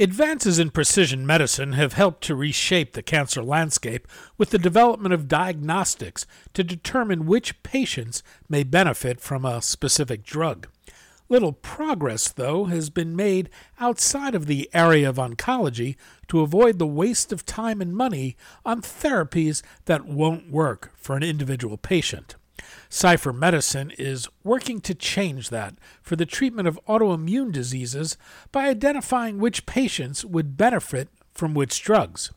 Advances in precision medicine have helped to reshape the cancer landscape with the development of diagnostics to determine which patients may benefit from a specific drug. Little progress, though, has been made outside of the area of oncology to avoid the waste of time and money on therapies that won't work for an individual patient. Scipher Medicine is working to change that for the treatment of autoimmune diseases by identifying which patients would benefit from which drugs.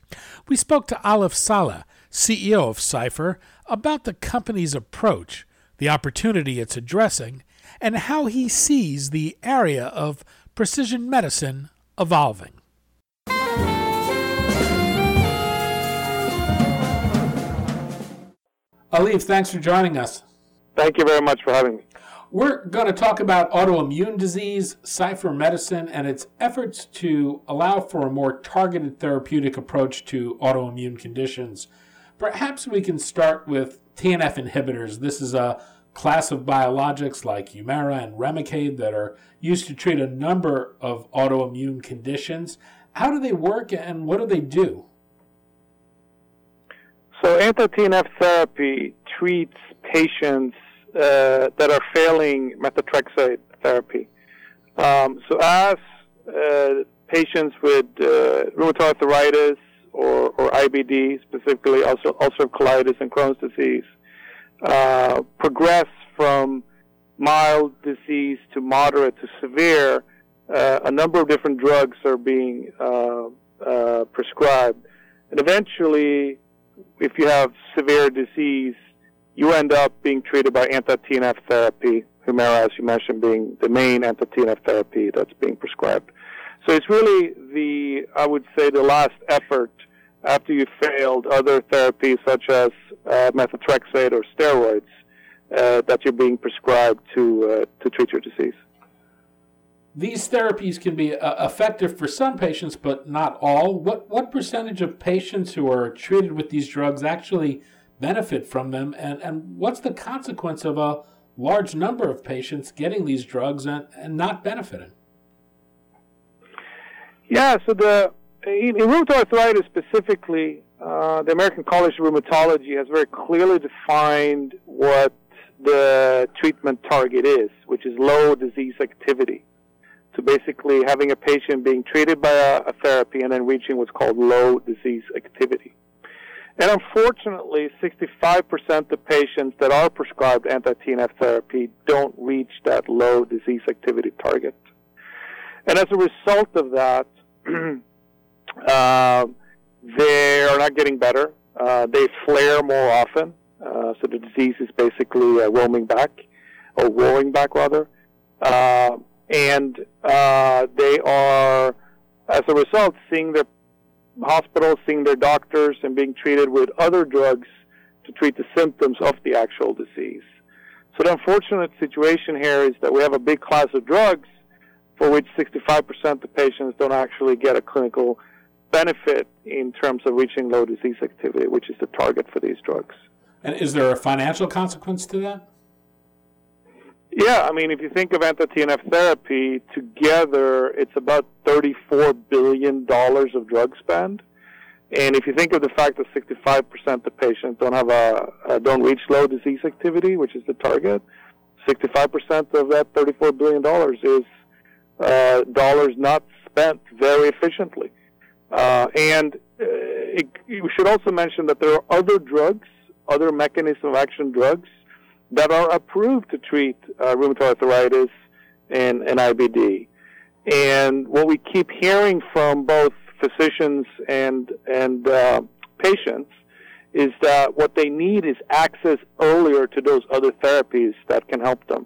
We spoke to Alif Saleh, CEO of Scipher, about the company's approach, the opportunity it's addressing, and how he sees the area of precision medicine evolving. Alif, thanks for joining us. Thank you very much for having me. We're going to talk about autoimmune disease, Scipher Medicine, and its efforts to allow for a more targeted therapeutic approach to autoimmune conditions. Perhaps we can start with TNF inhibitors. This is a class of biologics like Humira and Remicade that are used to treat a number of autoimmune conditions. How do they work and what do they do? So, anti TNF therapy treats patients uh, that are failing methotrexate therapy. Um, so as uh, patients with uh, rheumatoid arthritis or, or IBD, specifically ulcerative colitis and Crohn's disease, uh, progress from mild disease to moderate to severe, uh, a number of different drugs are being uh, uh, prescribed. And eventually, if you have severe disease, you end up being treated by anti-TNF therapy, Humira, as you mentioned, being the main anti-TNF therapy that's being prescribed. So it's really the, I would say, the last effort after you failed other therapies such as uh, methotrexate or steroids uh, that you're being prescribed to uh, to treat your disease. These therapies can be uh, effective for some patients, but not all. What what percentage of patients who are treated with these drugs actually benefit from them, and, and what's the consequence of a large number of patients getting these drugs and, and not benefiting? Yeah, so the in, in rheumatoid arthritis specifically, uh, the American College of Rheumatology has very clearly defined what the treatment target is, which is low disease activity. So basically, having a patient being treated by a, a therapy and then reaching what's called low disease activity. And unfortunately, 65% of patients that are prescribed anti-TNF therapy don't reach that low disease activity target. And as a result of that, uh, they are not getting better. Uh, they flare more often. Uh, so the disease is basically uh, roaming back, or roaring back rather. And uh, they are, as a result, seeing their hospitals, seeing their doctors, and being treated with other drugs to treat the symptoms of the actual disease. So the unfortunate situation here is that we have a big class of drugs for which 65% of patients don't actually get a clinical benefit in terms of reaching low disease activity, which is the target for these drugs. And is there a financial consequence to that? Yeah, I mean, if you think of anti-TNF therapy together, it's about $34 billion of drug spend. And if you think of the fact that 65% of patients don't have a, don't reach low disease activity, which is the target, 65% of that $34 billion is uh, dollars not spent very efficiently. Uh, and uh, it, we should also mention that there are other drugs, other mechanism of action drugs, that are approved to treat uh, rheumatoid arthritis and, and IBD. And what we keep hearing from both physicians and and uh, patients is that what they need is access earlier to those other therapies that can help them.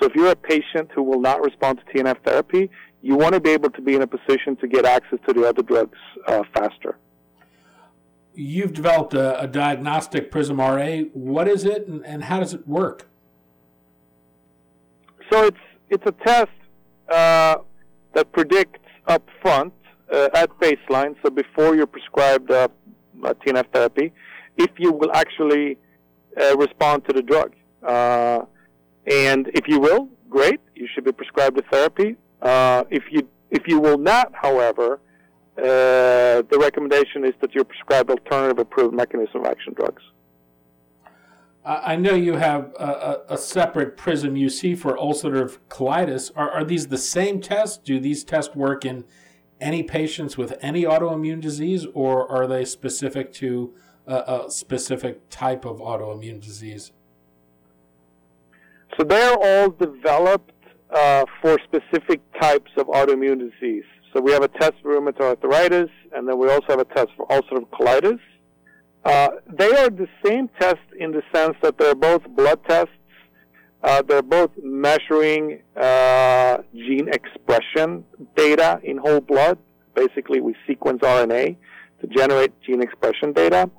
So if you're a patient who will not respond to TNF therapy, you want to be able to be in a position to get access to the other drugs uh, faster. You've developed a, a, diagnostic PrismRA. What is it, and, and, how does it work? So it's it's a test uh, that predicts up front uh, at baseline, so before you're prescribed uh, TNF therapy, if you will actually uh, respond to the drug. Uh, and if you will, great, you should be prescribed the therapy. Uh, if you if you will not, however, uh, the recommendation is that you prescribe alternative approved mechanism of action drugs. I know you have a, a, separate PRISM UC for ulcerative colitis. Are, are these the same tests? Do these tests work in any patients with any autoimmune disease, or are they specific to a, a specific type of autoimmune disease? So they're all developed uh, for specific types of autoimmune disease. So we have a test for rheumatoid arthritis, and then we also have a test for ulcerative colitis. Uh, they are the same test in the sense that they're both blood tests. Uh, they're both measuring uh, gene expression data in whole blood. Basically, we sequence RNA to generate gene expression data.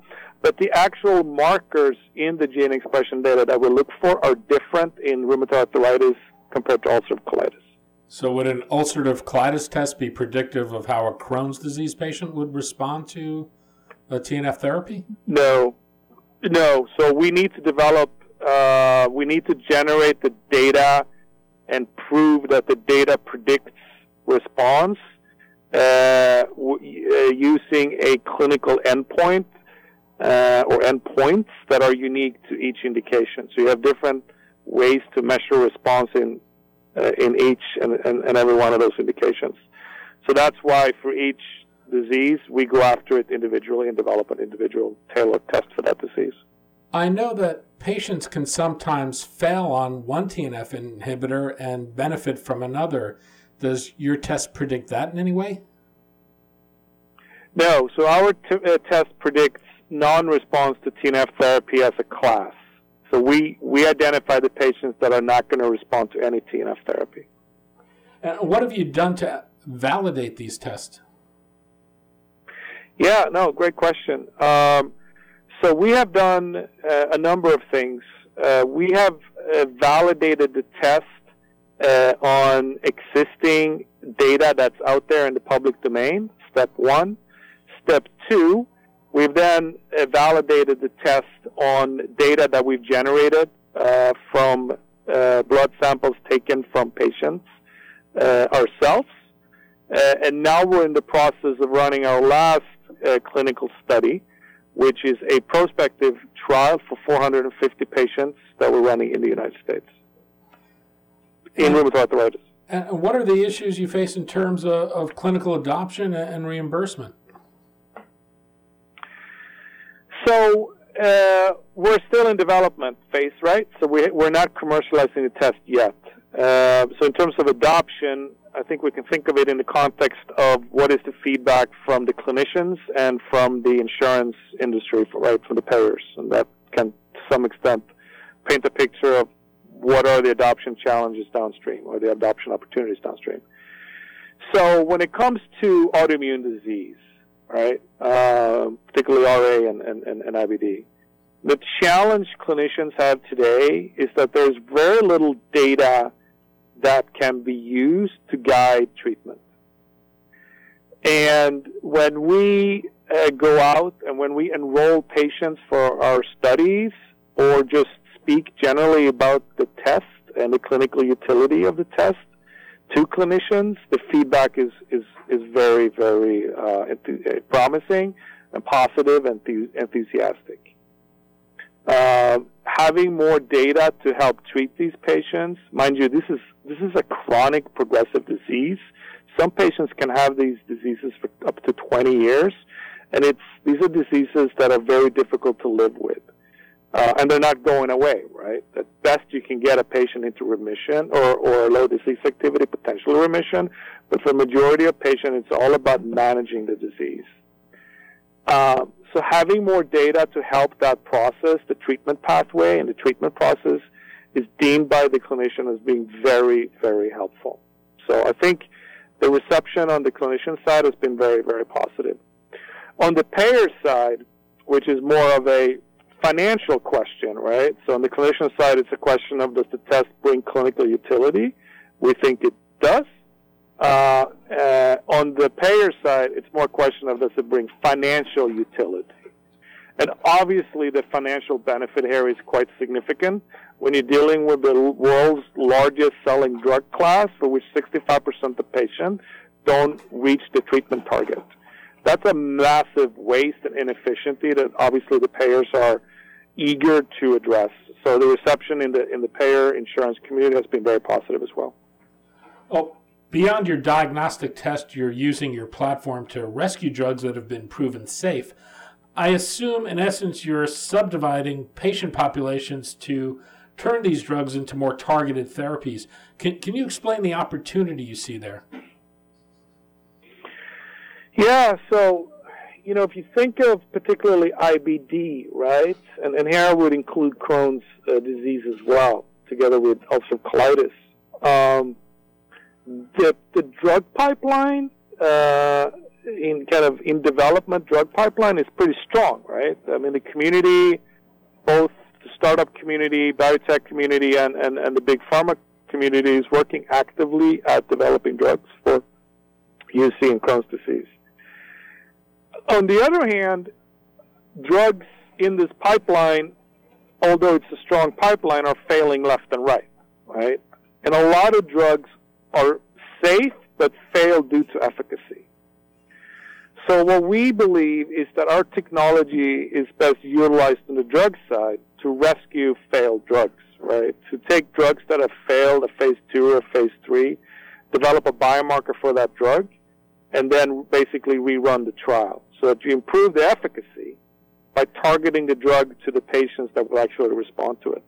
But the actual markers in the gene expression data that we look for are different in rheumatoid arthritis compared to ulcerative colitis. So, would an ulcerative colitis test be predictive of how a Crohn's disease patient would respond to a TNF therapy? No, no. So, we need to develop, uh, we need to generate the data and prove that the data predicts response uh, w- uh, using a clinical endpoint uh, or endpoints that are unique to each indication. So you have different ways to measure response in uh, in each and, and, and, every one of those indications. So that's why for each disease we go after it individually and develop an individual tailored test for that disease. I know that patients can sometimes fail on one TNF inhibitor and benefit from another. Does your test predict that in any way? No. So our t- uh, test predicts non-response to TNF therapy as a class. So we, we identify the patients that are not going to respond to any TNF therapy. And what have you done to validate these tests? Yeah, no, great question. Um, so we have done uh, a number of things. Uh, we have uh, validated the test uh, on existing data that's out there in the public domain, step one. Step two, We've then uh, validated the test on data that we've generated uh, from uh, blood samples taken from patients uh, ourselves. Uh, and now we're in the process of running our last uh, clinical study, which is a prospective trial for 450 patients that we're running in the United States in rheumatoid arthritis. And what are the issues you face in terms of, of clinical adoption and reimbursement? So uh, we're still in development phase, right? So we, we're not commercializing the test yet. Uh, so in terms of adoption, I think we can think of it in the context of what is the feedback from the clinicians and from the insurance industry, right, from the payers, and that can, to some extent, paint a picture of what are the adoption challenges downstream or the adoption opportunities downstream. So when it comes to autoimmune disease, right? Uh, particularly RA and, and, and, and IBD. The challenge clinicians have today is that there's very little data that can be used to guide treatment. And when we uh, go out and when we enroll patients for our studies or just speak generally about the test and the clinical utility of the test, to clinicians, the feedback is, is, is very, very uh, enth- uh, promising and positive and enthusiastic. Uh, having more data to help treat these patients, mind you, this is this is a chronic progressive disease. Some patients can have these diseases for up to 20 years, and it's these are diseases that are very difficult to live with. Uh, and they're not going away, right? At best, you can get a patient into remission or, or low disease activity, potential remission. But for majority of patients, it's all about managing the disease. Uh, so having more data to help that process, the treatment pathway and the treatment process, is deemed by the clinician as being very, very helpful. So I think the reception on the clinician side has been very, very positive. On the payer side, which is more of a financial question, right? So on the clinician side, it's a question of does the test bring clinical utility? We think it does. Uh, uh, on the payer side, it's more a question of does it bring financial utility? And obviously, the financial benefit here is quite significant when you're dealing with the world's largest selling drug class, for which 65% of patients don't reach the treatment target. That's a massive waste and inefficiency that obviously the payers are eager to address. So the reception in the in the payer insurance community has been very positive as well. Oh, beyond your diagnostic test, you're using your platform to rescue drugs that have been proven safe. I assume, in essence, you're subdividing patient populations to turn these drugs into more targeted therapies. Can, can you explain the opportunity you see there? Yeah, so you know, if you think of particularly IBD, right, and, and here I would include Crohn's uh, disease as well, together with ulcerative colitis. Um, the the drug pipeline uh, in kind of in development drug pipeline is pretty strong, right? I mean, the community, both the startup community, biotech community, and, and, and the big pharma community is working actively at developing drugs for UC and Crohn's disease. On the other hand, drugs in this pipeline, although it's a strong pipeline, are failing left and right, right? And a lot of drugs are safe but fail due to efficacy. So what we believe is that our technology is best utilized on the drug side to rescue failed drugs, right? To take drugs that have failed a phase two or a phase three, develop a biomarker for that drug, and then basically rerun the trial so that you improve the efficacy by targeting the drug to the patients that will actually respond to it.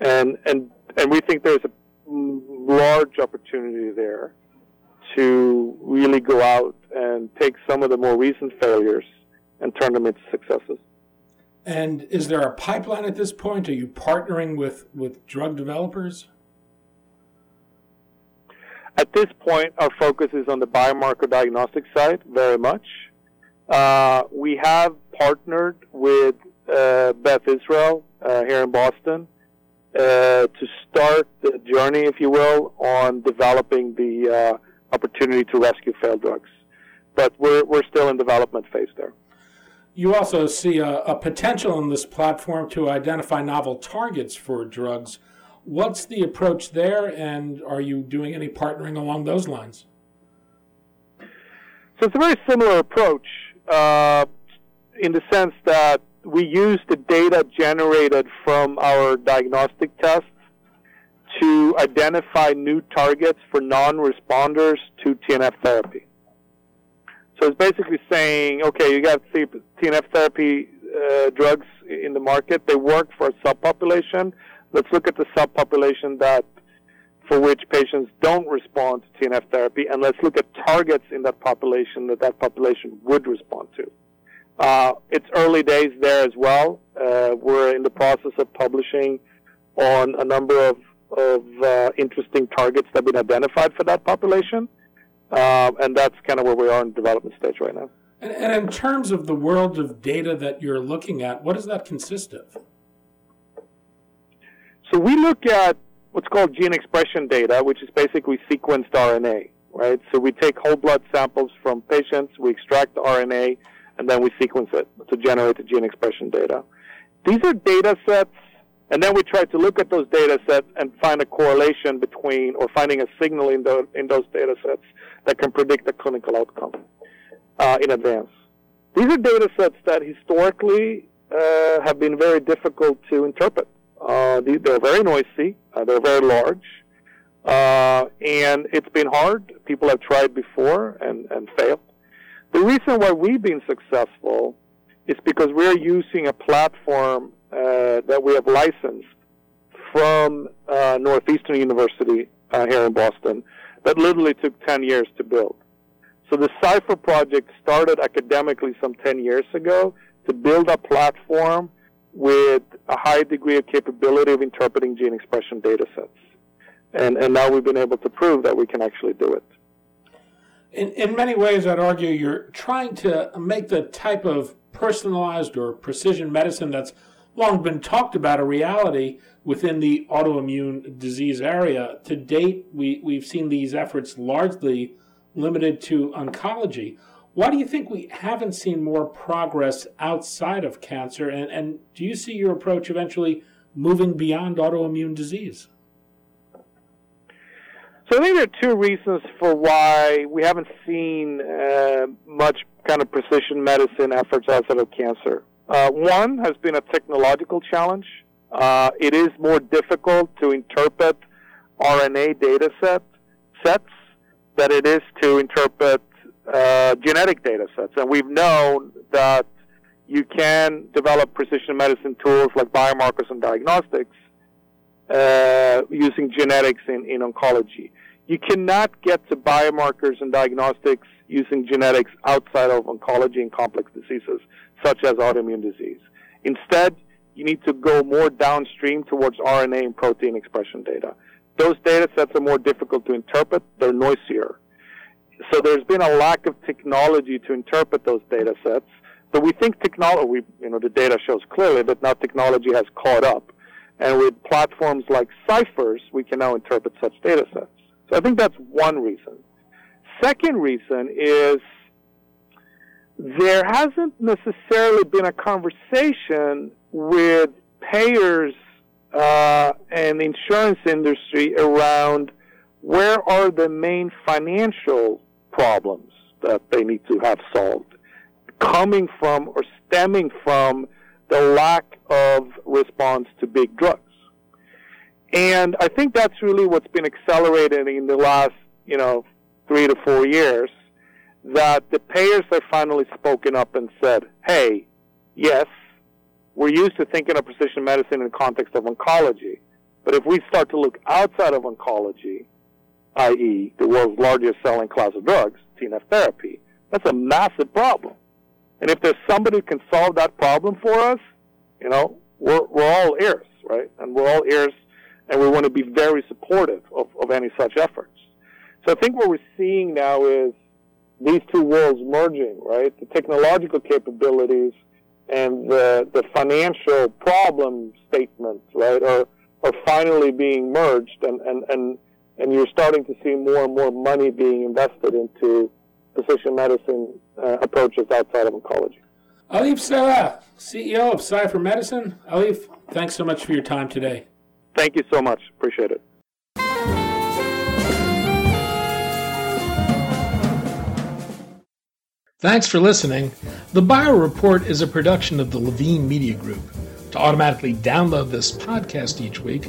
And, and, and we think there's a large opportunity there to really go out and take some of the more recent failures and turn them into successes. And is there a pipeline at this point? Are you partnering with, with drug developers? At this point, our focus is on the biomarker diagnostic side very much. Uh, we have partnered with uh, Beth Israel uh, here in Boston uh, to start the journey, if you will, on developing the uh, opportunity to rescue failed drugs. But we're, we're still in development phase there. You also see a, a potential in this platform to identify novel targets for drugs What's the approach there, and are you doing any partnering along those lines? So it's a very similar approach uh, in the sense that we use the data generated from our diagnostic tests to identify new targets for non-responders to TNF therapy. So it's basically saying, okay, you got TNF therapy uh, drugs in the market. They work for a subpopulation let's look at the subpopulation that for which patients don't respond to TNF therapy, and let's look at targets in that population that that population would respond to. Uh, it's early days there as well. Uh, we're in the process of publishing on a number of, of uh, interesting targets that have been identified for that population, uh, and that's kind of where we are in development stage right now. And, and in terms of the world of data that you're looking at, what does that consist of? So we look at what's called gene expression data, which is basically sequenced RNA, right? So we take whole blood samples from patients, we extract the RNA, and then we sequence it to generate the gene expression data. These are data sets, and then we try to look at those data sets and find a correlation between, or finding a signal in, the, in those data sets that can predict a clinical outcome uh, in advance. These are data sets that historically uh, have been very difficult to interpret. Uh, they're very noisy. Uh, they're very large. Uh, and it's been hard. People have tried before and, and failed. The reason why we've been successful is because we're using a platform uh, that we have licensed from uh, Northeastern University uh, here in Boston that literally took 10 years to build. So the Scipher project started academically some 10 years ago to build a platform with a high degree of capability of interpreting gene expression data sets. And, and now we've been able to prove that we can actually do it. In, in many ways, I'd argue you're trying to make the type of personalized or precision medicine that's long been talked about a reality within the autoimmune disease area. To date, we, we've seen these efforts largely limited to oncology. Why do you think we haven't seen more progress outside of cancer? And, and do you see your approach eventually moving beyond autoimmune disease? So I think there are two reasons for why we haven't seen uh, much kind of precision medicine efforts outside of cancer. Uh, one has been a technological challenge. Uh, it is more difficult to interpret RNA data set, sets than it is to interpret uh, genetic data sets. And we've known that you can develop precision medicine tools like biomarkers and diagnostics uh, using genetics in, in oncology. You cannot get to biomarkers and diagnostics using genetics outside of oncology and complex diseases, such as autoimmune disease. Instead, you need to go more downstream towards RNA and protein expression data. Those data sets are more difficult to interpret, they're noisier. So there's been a lack of technology to interpret those data sets. So we think technology, you know, the data shows clearly that now technology has caught up. And with platforms like Scipher's, we can now interpret such data sets. So I think that's one reason. Second reason is there hasn't necessarily been a conversation with payers uh, and the insurance industry around where are the main financial problems that they need to have solved coming from or stemming from the lack of response to big drugs. And I think that's really what's been accelerated in the last, you know, three to four years, that the payers have finally spoken up and said, hey, yes, we're used to thinking of precision medicine in the context of oncology. But if we start to look outside of oncology, i.e., the world's largest selling class of drugs, TNF therapy, that's a massive problem. And if there's somebody who can solve that problem for us, you know, we're, we're all ears, right? And we're all ears, and we want to be very supportive of, of any such efforts. So I think what we're seeing now is these two worlds merging, right? The technological capabilities and the, the financial problem statements, right, are, are finally being merged and, and, and, and you're starting to see more and more money being invested into precision medicine uh, approaches outside of oncology. Alif Saleh, CEO of Scipher Medicine. Alif, thanks so much for your time today. Thank you so much. Appreciate it. Thanks for listening. The Bio Report is a production of the Levine Media Group. To automatically download this podcast each week,